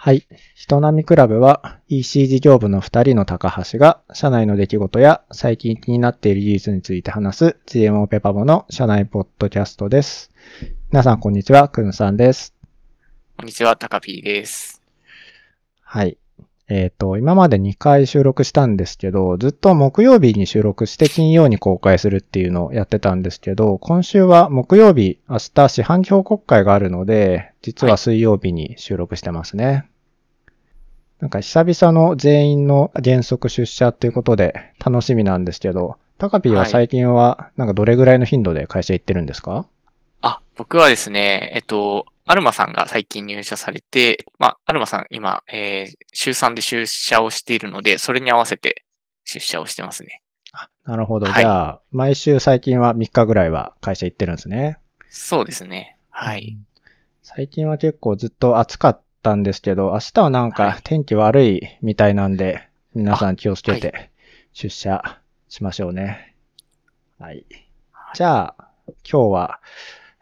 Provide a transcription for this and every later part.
はい。人並みクラブは EC 事業部の2人の高橋が社内の出来事や最近気になっている技術について話す GMO ペパボの社内ポッドキャストです。皆さんこんにちは、くんさんです。こんにちは、たかぴーです。はい。えっ、ー、と、今まで2回収録したんですけど、ずっと木曜日に収録して金曜に公開するっていうのをやってたんですけど、今週は木曜日、明日四半期報告会があるので、実は水曜日に収録してますね。はい、なんか久々の全員の原則出社っていうことで楽しみなんですけど、タカピーは最近はなんかどれぐらいの頻度で会社行ってるんですか、はい、あ、僕はですね、えっと、アルマさんが最近入社されて、まあ、アルマさん今、えー、週3で出社をしているので、それに合わせて出社をしてますね。あなるほど。はい、じゃあ、毎週最近は3日ぐらいは会社行ってるんですね。そうですね。はい。最近は結構ずっと暑かったんですけど、明日はなんか天気悪いみたいなんで、はい、皆さん気をつけて出社しましょうね。はい。じゃあ、今日は、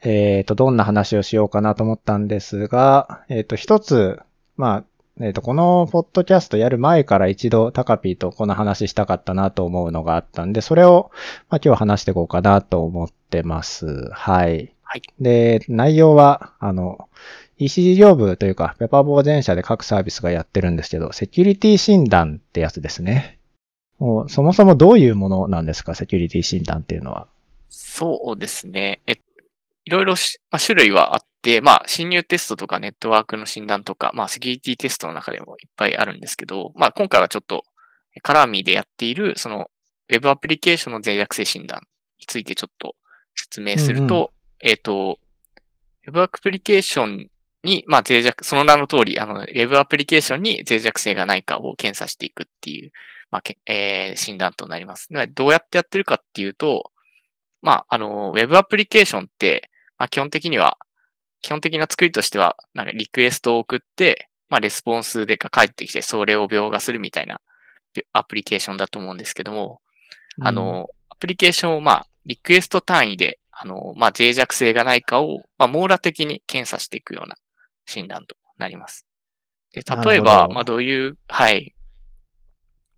えっ、ー、と、どんな話をしようかなと思ったんですが、えっ、ー、と、一つ、まあ、えっ、ー、と、このポッドキャストやる前から一度タカピーとこの話したかったなと思うのがあったんで、それを、まあ、今日話していこうかなと思ってます。はい。はい。で、内容は、あの、EC 事業部というか、ペパボー全社で各サービスがやってるんですけど、セキュリティ診断ってやつですね。もうそもそもどういうものなんですか、セキュリティ診断っていうのは。そうですね。えっいろいろ、まあ、種類はあって、まあ、侵入テストとかネットワークの診断とか、まあ、セキュリティテストの中でもいっぱいあるんですけど、まあ、今回はちょっと、カラーミーでやっている、その、ウェブアプリケーションの脆弱性診断についてちょっと説明すると、うんうん、えっ、ー、と、ウェブアプリケーションに、まあ、脆弱、その名の通り、あの、ウェブアプリケーションに脆弱性がないかを検査していくっていう、まあ、えー、診断となります。どうやってやってるかっていうと、まあ、あの、ウェブアプリケーションって、まあ、基本的には、基本的な作りとしては、なんかリクエストを送って、まあ、レスポンスでか返ってきて、それを描画するみたいなアプリケーションだと思うんですけども、うん、あの、アプリケーションをまあ、リクエスト単位で、あの、まあ、脆弱性がないかを、まあ、網羅的に検査していくような診断となります。で例えば、まあ、どういう、はい。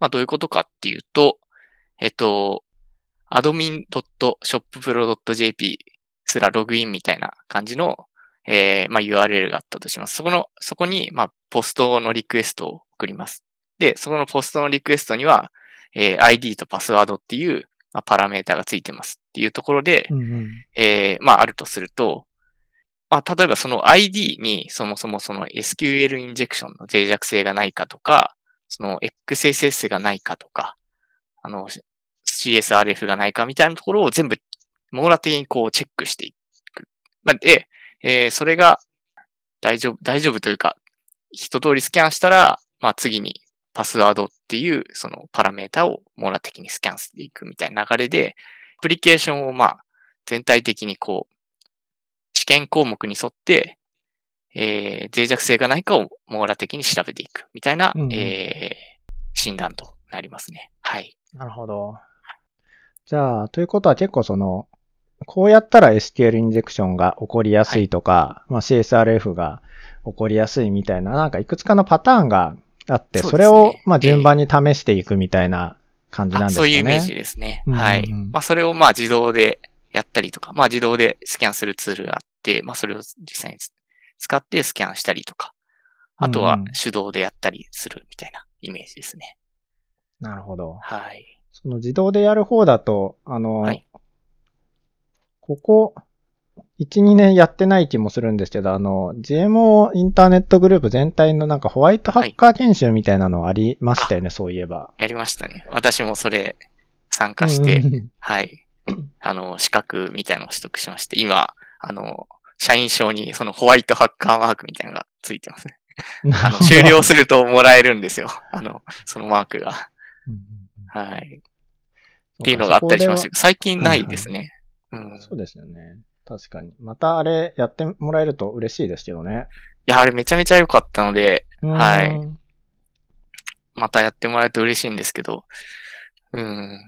まあ、どういうことかっていうと、えっと、admin.shoppro.jp すらログインみたいな感じの、えー、まあ、URL があったとします。そこの、そこに、まあ、ポストのリクエストを送ります。で、そこのポストのリクエストには、えー、ID とパスワードっていう、まあ、パラメータがついてますっていうところで、うんうん、えー、まあ、あるとすると、まあ、例えばその ID にそもそもその SQL インジェクションの脆弱性がないかとか、その XSS がないかとか、あの CSRF がないかみたいなところを全部網羅的にこうチェックしていく。まあ、で、えー、それが大丈夫、大丈夫というか、一通りスキャンしたら、まあ次にパスワードっていうそのパラメータを網羅的にスキャンしていくみたいな流れで、アプリケーションをまあ全体的にこう、試験項目に沿って、えー、脆弱性がないかを網羅的に調べていくみたいな、うん、えー、診断となりますね。はい。なるほど。じゃあ、ということは結構その、こうやったら SQL インジェクションが起こりやすいとか、はい、まあ CSRF が起こりやすいみたいな、なんかいくつかのパターンがあって、そ、ね,、れをまあ順番に試していくみたいな感じなんですかね。そういうイメージですね。はい。まあそれをまあ自動でやったりとか、まあ自動でスキャンするツールがあって、まあそれを実際に使ってスキャンしたりとか、あとは手動でやったりするみたいなイメージですね。なるほど。はい。その自動でやる方だと、あの、はい、ここ、1、2年やってない気もするんですけど、あの、GMO インターネットグループ全体のなんかホワイトハッカー研修みたいなのありましたよね、はい、そういえば。やりましたね。私もそれ参加して、はい。あの、資格みたいなのを取得しまして、今、あの、社員証にそのホワイトハッカーマークみたいなのがついてますね。あの終了するともらえるんですよ。あの、そのマークが。はい。っていうのがあったりします最近ないですね。うん、そうですよね。確かに。またあれやってもらえると嬉しいですけどね。いや、あれめちゃめちゃ良かったので、はい。またやってもらえると嬉しいんですけど、うん。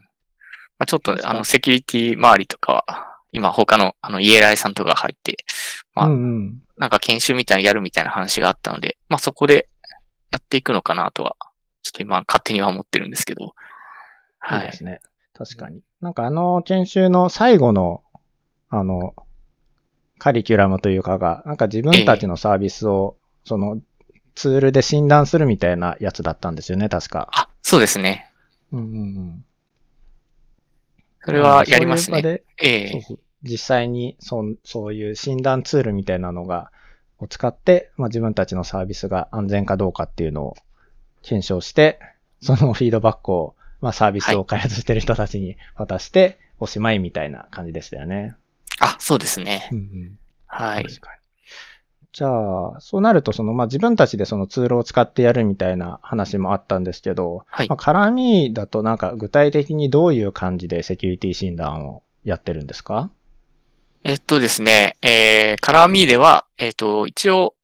まあ、ちょっと、あの、セキュリティ周りとかは、今他の、あの、イエライさんとか入って、まあ、うんうん、なんか研修みたいにやるみたいな話があったので、まあそこで、やっていくのかなとは、ちょっと今勝手には思ってるんですけど。いはいい。ですね。確かに。なんかあの研修の最後の、あの、カリキュラムというかが、なんか自分たちのサービスを、その、ツールで診断するみたいなやつだったんですよね、確か。あ、そうですね。うんうんうん。それはやりますね。でええ実際にそんそういう診断ツールみたいなのが、を使って、まあ、自分たちのサービスが安全かどうかっていうのを検証して、そのフィードバックを、まあ、サービスを開発してる人たちに渡して、おしまいみたいな感じでしたよね。あ、そうですね。うんうんはい。確かに。じゃあ、そうなると、その、まあ、自分たちでそのツールを使ってやるみたいな話もあったんですけど、はいまあ、絡みだとなんか具体的にどういう感じでセキュリティ診断をやってるんですか？えっとですね、えー、カラーミーでは、えっと、一応、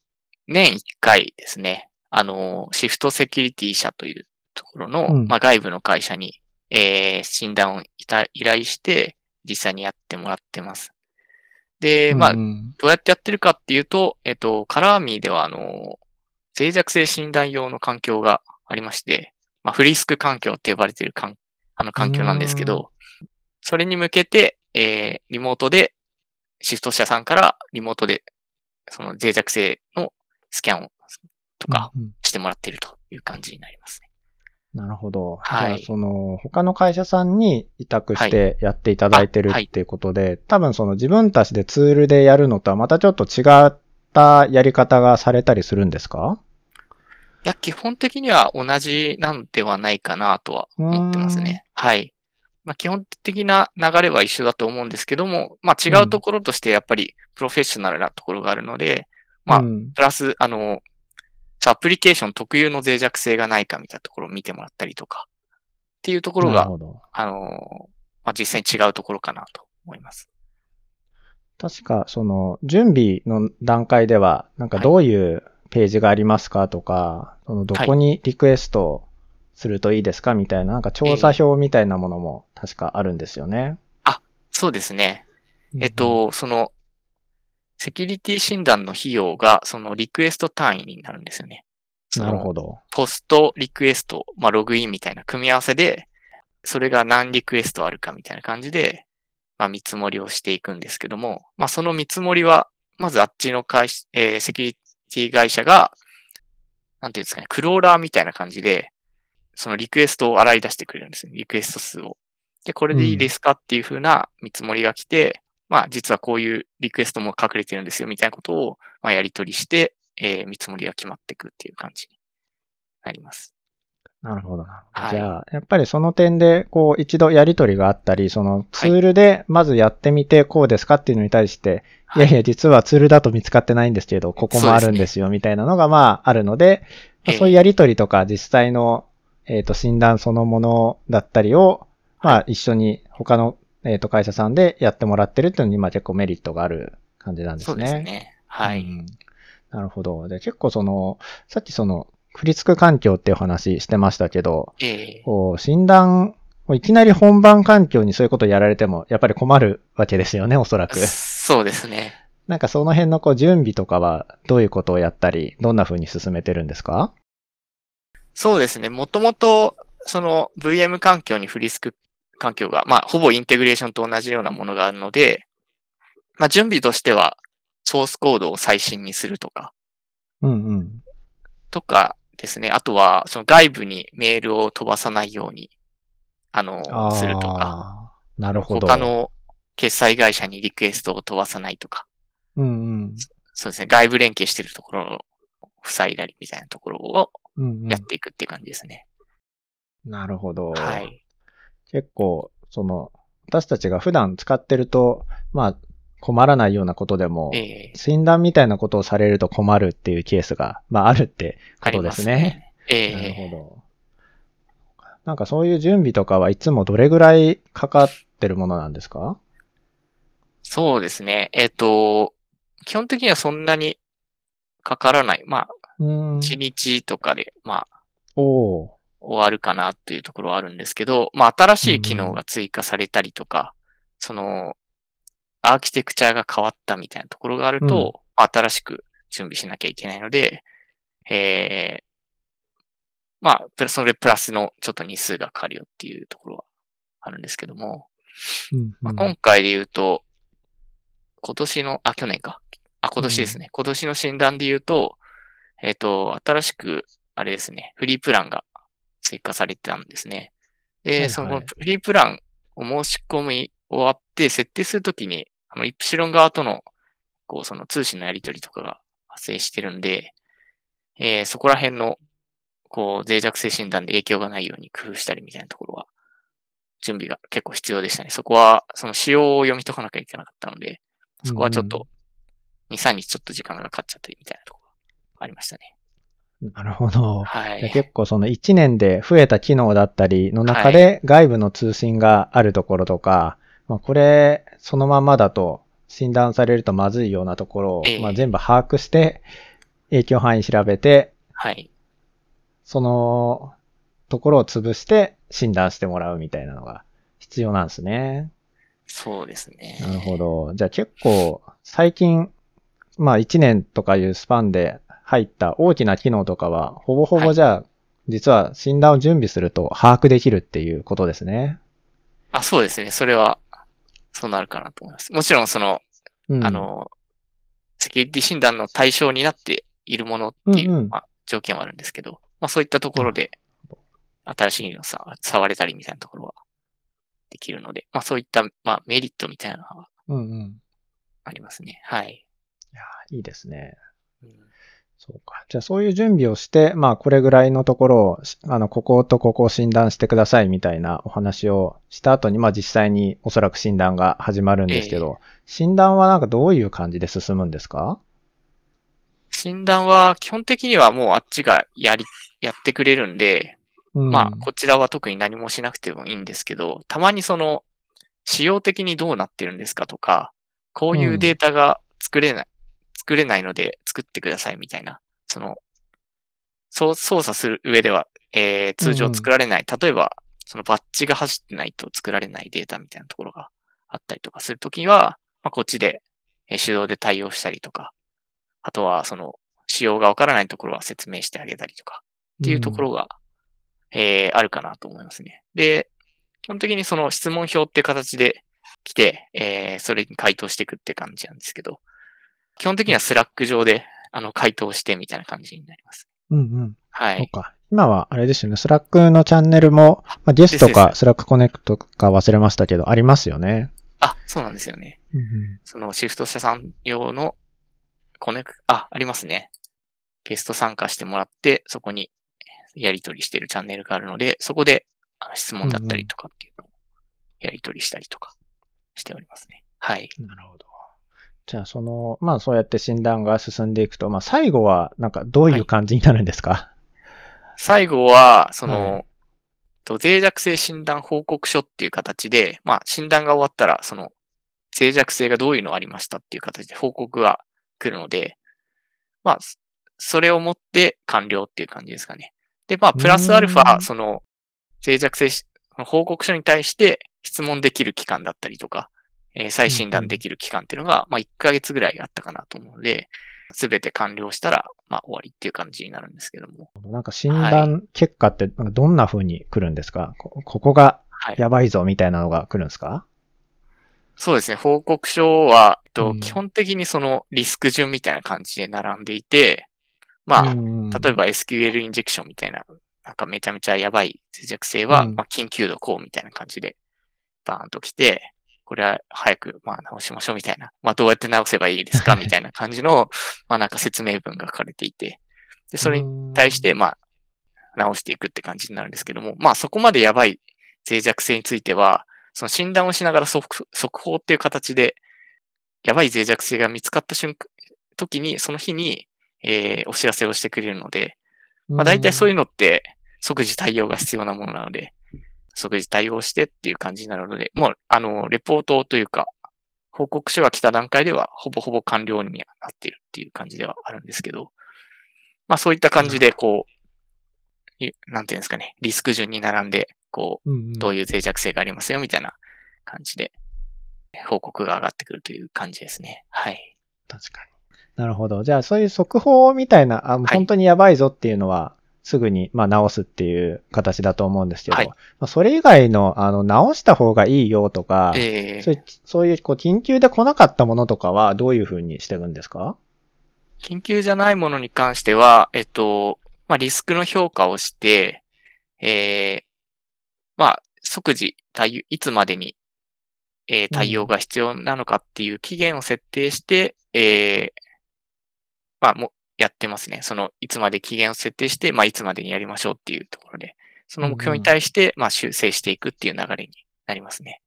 年1回ですね、あの、シフトセキュリティ社というところの、うんまあ、外部の会社に、えー、診断をいた依頼して、実際にやってもらってます。で、まあ、どうやってやってるかっていうと、えっと、カラーミーでは、あの、脆弱性診断用の環境がありまして、まあ、フリスク環境って呼ばれているかんあの環境なんですけど、それに向けて、えー、リモートで、シフト社さんからリモートで、その脆弱性のスキャンを、とかしてもらっているという感じになりますね。なるほど。はいじゃあ、その、他の会社さんに委託してやっていただいてるあはいっていうことで、多分その自分たちでツールでやるのとはまたちょっと違ったやり方がされたりするんですか？いや、基本的には同じなんではないかなとは思ってますね。はい。まあ、基本的な流れは一緒だと思うんですけども、まあ、違うところとしてやっぱりプロフェッショナルなところがあるので、まあうんプラス、あの、アプリケーション特有の脆弱性がないかみたいなところを見てもらったりとか、っていうところが。あの、まあ、実際に違うところかなと思います。確か、その、準備の段階では、なんかどういうページがありますかとか、そのどこにリクエストするといいですかみたいな、なんか調査表みたいなものも確かあるんですよね。そうですね。えっと、その、セキュリティ診断の費用が、そのリクエスト単位になるんですよね。うん、なるほど。ど。ポストリクエスト、まあ、ログインみたいな組み合わせで、それが何リクエストあるかみたいな感じで、まあ、見積もりをしていくんですけども、まあ、その見積もりは、まずあっちの会社、えーセキュリティ会社が、なんていうんですかね、クローラーみたいな感じで、そのリクエストを洗い出してくれるんですよ。リクエスト数を。で、これでいいですかっていう風な見積もりが来て、まあ、実はこういうリクエストも隠れてるんですよ、みたいなことを、まあ、やり取りして、えー見積もりが決まっていくっていう感じになります。なるほど。なはい。じゃあ、やっぱりその点で、こう、一度やりとりがあったり、そのツールでまずやってみて、こうですかっていうのに対して、い、やいや、実はツールだと見つかってないんですけど、ここもあるんですよ、みたいなのが、まあ、あるので、そういうやりとりとか、実際の、えっ、と、診断そのものだったりを、まあ、一緒に他の、えっ、と、会社さんでやってもらってるっていうのに、まあ、結構メリットがある感じなんですね。そうですね。はい。うんなるほど。で、結構その、さっきその、振り付く環境っていう話してましたけど、ええこう、診断、いきなり本番環境にそういうことやられても、やっぱり困るわけですよね、おそらく。そうですね。なんかその辺のこう、準備とかは、どういうことをやったり、どんな風に進めてるんですか？そうですね。もともと、その VM 環境にフリスク環境が、まあ、ほぼインテグレーションと同じようなものがあるので、まあ、準備としては、ソースコードを最新にするとか、うんうん。とかですね。あとは、その外部にメールを飛ばさないように、あの、あするとか、あ、なるほど。他の決済会社にリクエストを飛ばさないとか、うんうん。そうですね。外部連携してるところを塞いだりみたいなところをうんうんやっていくっていう感じですね。なるほど。はい。結構、その、私たちが普段使ってると、まあ、困らないようなことでも、ええ診断みたいなことをされると困るっていうケースが、まあ、あるってことでありますすね。ね。えなるえほど。なんかそういう準備とかはいつもどれぐらいかかってるものなんですか？そうですね。えっ、と、基本的にはそんなにかからない。まあ、うーん。1日とかで、まあ、おー終わるかなっていうところはあるんですけど、まあ、新しい機能が追加されたりとか、その、アーキテクチャが変わったみたいなところがあると、新しく準備しなきゃいけないので、えーまあ、それプラスのちょっと日数がかかるよっていうところはあるんですけども、うんまあ、今回で言うと、今年の、あ、去年か。あ、今年ですね。今年の診断で言うと、えっ、と、新しく、あれですね、フリープランが追加されてたんですね。で、はいはいそのフリープランを申し込み終わって設定するときに、あの、イプシロン側との、こう、その通信のやり取りとかが発生してるんで、えーそこら辺の、こう、脆弱性診断で影響がないように工夫したりみたいなところは、準備が結構必要でしたね。そこは、その仕様を読み解かなきゃいけなかったので、そこはちょっと、2、3日ちょっと時間がかかっちゃったりみたいなところがありましたね。なるほど。はい。結構その1年で増えた機能だったりの中で外部の通信があるところとか、まあこれそのままだと診断されるとまずいようなところを、ええまあ全部把握して影響範囲調べて、はい。そのところを潰して診断してもらうみたいなのが必要なんですね。そうですね。なるほど。じゃあ結構最近、まあ1年とかいうスパンで入った大きな機能とかは、ほぼほぼじゃあ、実は診断を準備すると把握できるっていうことですね。あ、そうですね。それは、そうなるかなと思います。もちろん、その、うん、あ、の、セキュリティ診断の対象になっているものっていう、うんうんまあ、条件はあるんですけど、まあそういったところで、新しいのさ、触れたりみたいなところはできるので、まあそういった、まあメリットみたいなのはうんうん。ありますね。はい。いや、いいですね。うんそうか。じゃあそういう準備をして、まあこれぐらいのところを、しあの、こことここを診断してくださいみたいなお話をした後に、まあ実際におそらく診断が始まるんですけど、診断はなんかどういう感じで進むんですか？診断は基本的にはもうあっちがやり、やってくれるんで、うん。まあ、こちらは特に何もしなくてもいいんですけど、たまにその、仕様的にどうなってるんですかとか、こういうデータが作れない、作れないので作ってくださいみたいな、その、そう、操作する上では、えー通常作られない、例えば、そのバッジが走ってないと作られないデータみたいなところがあったりとかするときには、まあ、こっちで、えー手動で対応したりとか、あとは、その、仕様がわからないところは説明してあげたりとか、っていうところが、えーあるかなと思いますね。で、基本的にその質問表って形で来て、えーそれに回答していくって感じなんですけど、基本的には Slack 上で、あの、回答してみたいな感じになります。うんうん。はい。そうか。今はあれですよね。 Slack のチャンネルも、まあ、ゲストか Slack コネクトか忘れましたけど、ありますよね。あ、そうなんですよね。うんうんそのシフト社さん用のコネク、あ、ありますね。ゲスト参加してもらって、そこにやり取りしてるチャンネルがあるので、そこで質問だったりとかっていうのをやり取りしたりとかしておりますね。はい。なるほど。じゃあ、その、まあ、そうやって診断が進んでいくと、まあ、最後は、なんか、どういう感じになるんですか、最後は、その、脆弱性診断報告書っていう形で、まあ、診断が終わったら、その、脆弱性がどういうのありましたっていう形で報告が来るので、まあ、そそれをもって完了っていう感じですかね。で、まあ、プラスアルファ、んその、脆弱性し報告書に対して質問できる期間だったりとか、えー再診断できる期間っていうのが、まあ、1ヶ月ぐらいあったかなと思うので、すべて完了したら、まあ、終わりっていう感じになるんですけども。なんか、診断結果って、どんな風に来るんですか？こここがはい。やばいぞ、みたいなのが来るんですか？そうですね。報告書は、えっとうん。基本的にそのリスク順みたいな感じで並んでいて、まあ、例えば SQL インジェクションみたいな、なんかめちゃめちゃやばい脆弱性は、うん。まあ、緊急度こうみたいな感じで、バーンと来て、これは早く、まあ、直しましょうみたいな。まあ、どうやって直せばいいですか？みたいな感じの、まあ、なんか説明文が書かれていて、で、それにに対して、まあ、直していくって感じになるんですけども、まあ、そこまでやばい脆弱性については、その診断をしながら速速報っていう形で、やばい脆弱性が見つかった瞬間、時に、その日に、えーお知らせをしてくれるので、まあ、大体そういううのって即時対応が必要なものなので、即時対応してっていう感じになるので、もう、あの、レポートというか、報告書が来た段階では、ほぼほぼ完了にはなっているっていう感じではあるんですけど、まあそういった感じで、こう、いなんていうんですかね、リスク順に並んで、こう、どういう脆弱性がありますよ、みたいな感じで、報告が上がってくるという感じですね。はい。確かに。なるほど。じゃあ、そういう速報みたいな、あい本当にやばいぞっていうのは、すぐに、まあ、直すっていう形だと思うんですけど、はい。まあ、それ以外の、あの、直した方がいいよとか、えーそういう、そういう、こう、緊急で来なかったものとかは、どういうふうにしてるんですか？緊急じゃないものに関しては、えっと、まあ、リスクの評価をして、えーまあ、即時対応、いつまでに、えー対応が必要なのかっていう期限を設定して、えーまあ、もう、やってますね。その、いつまで期限を設定して、まあ、いつまでにやりましょうっていうところで、その目標に対して、まあ、修正していくっていう流れになりますね。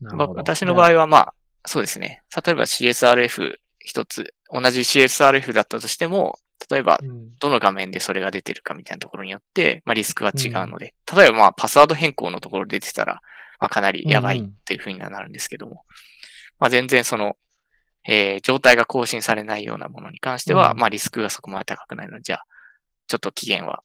まあ、私の場合。合はまあ、そうですね。例えば CSRF 一つ、同じ CSRF だったとしても、例えばうんどの画面でそれが出てるかみたいなところによって、まあリスクが違うので、例えばまあパスワード変更のところで出てたら、まあかなりやばいっていうふうにはなるんですけども、まあ全然その、えー状態が更新されないようなものに関しては、うんまあリスクがそこまで高くないので、じゃあ、ちょっと期限は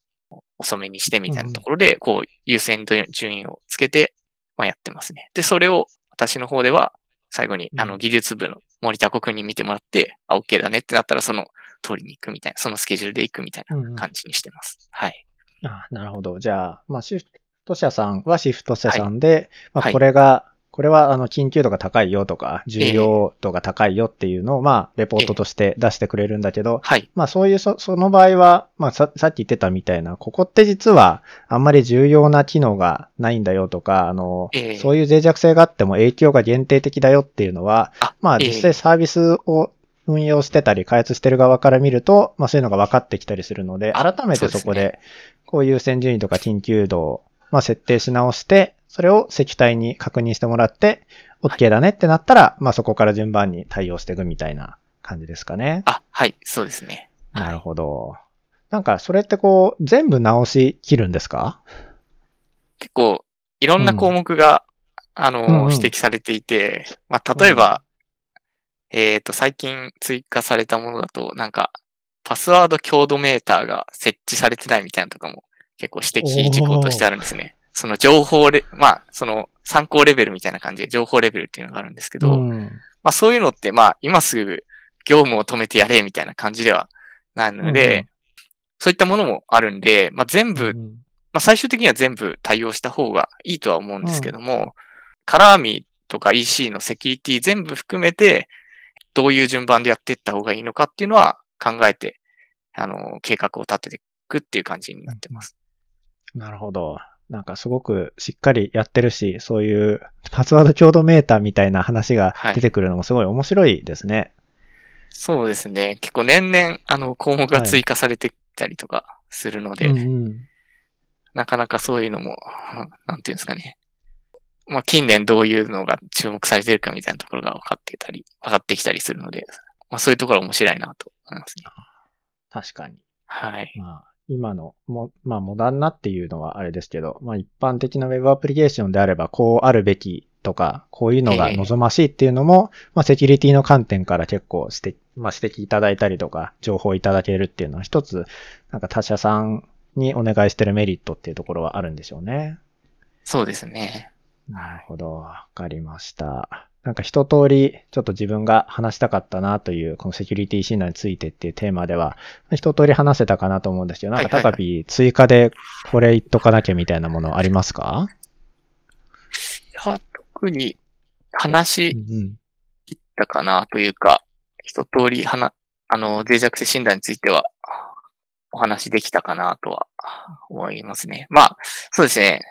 遅めにしてみたいなところで、こう優先順位をつけて、まあやってますね。で、それを私の方では、最後に、うんあの、技術部の森田国に見てもらって、あ、OK だねってなったら、その通りに行くみたいな、そのスケジュールで行くみたいなうんうん感じにしてます。はい。あなるほど。じゃあ、まあ、シフト社さんはシフト社さんで、まあ、はいこれが、これは、あの、緊急度が高いよとか、重要度が高いよっていうのを、まあ、レポートとして出してくれるんだけど、はい。まあ、そういう、そ、その場合は、まあさ、さっき言ってたみたいな、ここって実は、あんまり重要な機能がないんだよとか、あの、ええ。そういう脆弱性があっても影響が限定的だよっていうのは、あ、まあ、ええ。実際サービスを運用してたり、開発してる側から見ると、まあそういうのが分かってきたりするので、あ改めてそこでで、こういう優先順位とか緊急度を、まあ設定し直して、それを石体に確認してもらって、OK だねってなったら、まあそこから順番に対応していくみたいな感じですかね。あ、はい、そうですね。なるほど。なんか、それってこう、全部直し切るんですか？結構、いろんな項目が、あの、うんうん指摘されていて、まあ、例えば、えっ、と、最近追加されたものだと、なんか、パスワード強度メーターが設置されてないみたいなのとかも結構指摘事項としてあるんですね。その情報レ、まあ、その参考レベルみたいな感じで情報レベルっていうのがあるんですけど、ん。まあそういうのって、まあ今すぐ業務を止めてやれみたいな感じではないので、うんそういったものもあるんで、まあ全部、うんまあ最終的には全部対応した方がいいとは思うんですけども、カラーミとか EC のセキュリティ全部含めて、どういう順番でやっていった方がいいのかっていうのは考えて、あの、計画を立てていくっていう感じになってます。なるほど。なんかすごくしっかりやってるし、そういうパスワード強度メーターみたいな話が出てくるのもすごい面白いですね。そうですね。結構年々、あの、項目が追加されてきたりとかするので、うんうんなかなかそういうのも、なんていうんですかね。まあ、近年どういうのが注目されてるかみたいなところが分かってたり、分かってきたりするので、まあ、そういうところは面白いなと思いますね。確かに。はい。まあ、今の、も、まあ、モダンなっていうのはあれですけど、まあ、一般的な Web アプリケーションであれば、こうあるべきとか、こういうのが望ましいっていうのも、まあ、セキュリティの観点から結構指摘、まあ、指摘いただいたりとか、情報いただけるっていうのは一つ、なんか他社さんにお願いしてるメリットっていうところはあるんでしょうね。そうですね。なるほど。わかりました。なんか一通り、ちょっと自分が話したかったなという、このセキュリティ診断についてっていうテーマでは、一通り話せたかなと思うんですけど、なんか高ピ追加でこれ言っとかなきゃみたいなものありますか？いや、特に話うん切ったかなというか、一通り話、あの、脆弱性診断については、お話できたかなとは思いますね。まあ、そうですね。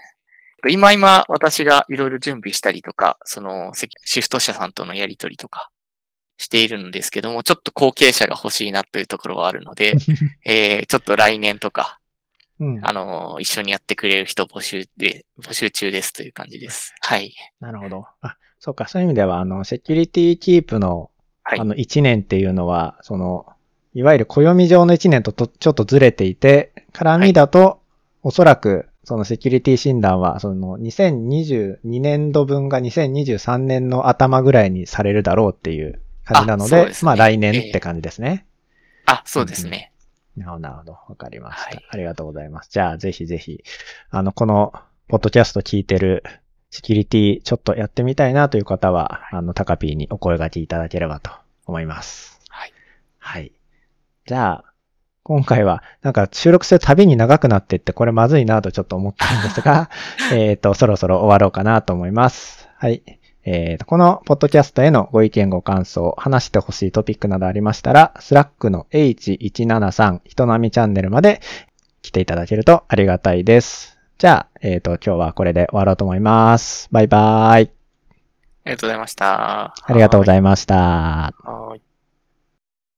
今今私がいろいろ準備したりとか、そのシフト社さんとのやりとりとかしているんですけども、ちょっと後継者が欲しいなというところはあるので、えー、ちょっと来年とか、うん。あの、一緒にやってくれる人募集で、募集中ですという感じです。はい。なるほど。あ、そうか。そういう意味では、あの、セキュリティキープの、はいあの、1年っていうのは、その、いわゆる暦上の1年ととちょっとずれていて、絡みだと、おそらく、そのセキュリティ診断は、その2022年度分が2023年の頭ぐらいにされるだろうっていう感じなので、あですねまあ来年って感じですね。あ、そうですね。なるほど、なるほど。わかりました、はいありがとうございます。じゃあ、ぜひぜひ、あの、この、ポッドキャスト聞いてる、セキュリティ、ちょっとやってみたいなという方は、あの、タカピーにお声掛けいただければと思います。はい。はい。じゃあ、今回は、なんか収録するたびに長くなってって、これまずいなとちょっと思ったんですが、えっと、そろそろ終わろうかなと思います。はい。えーと、このポッドキャストへのご意見ご感想、話してほしいトピックなどありましたら、 Slack の H173 人並みチャンネルまで来ていただけるとありがたいです。じゃあ、えっ、と、今日はこれで終わろうと思います。バイバーイ。ありがとうございました。ありがとうごいざいました。はい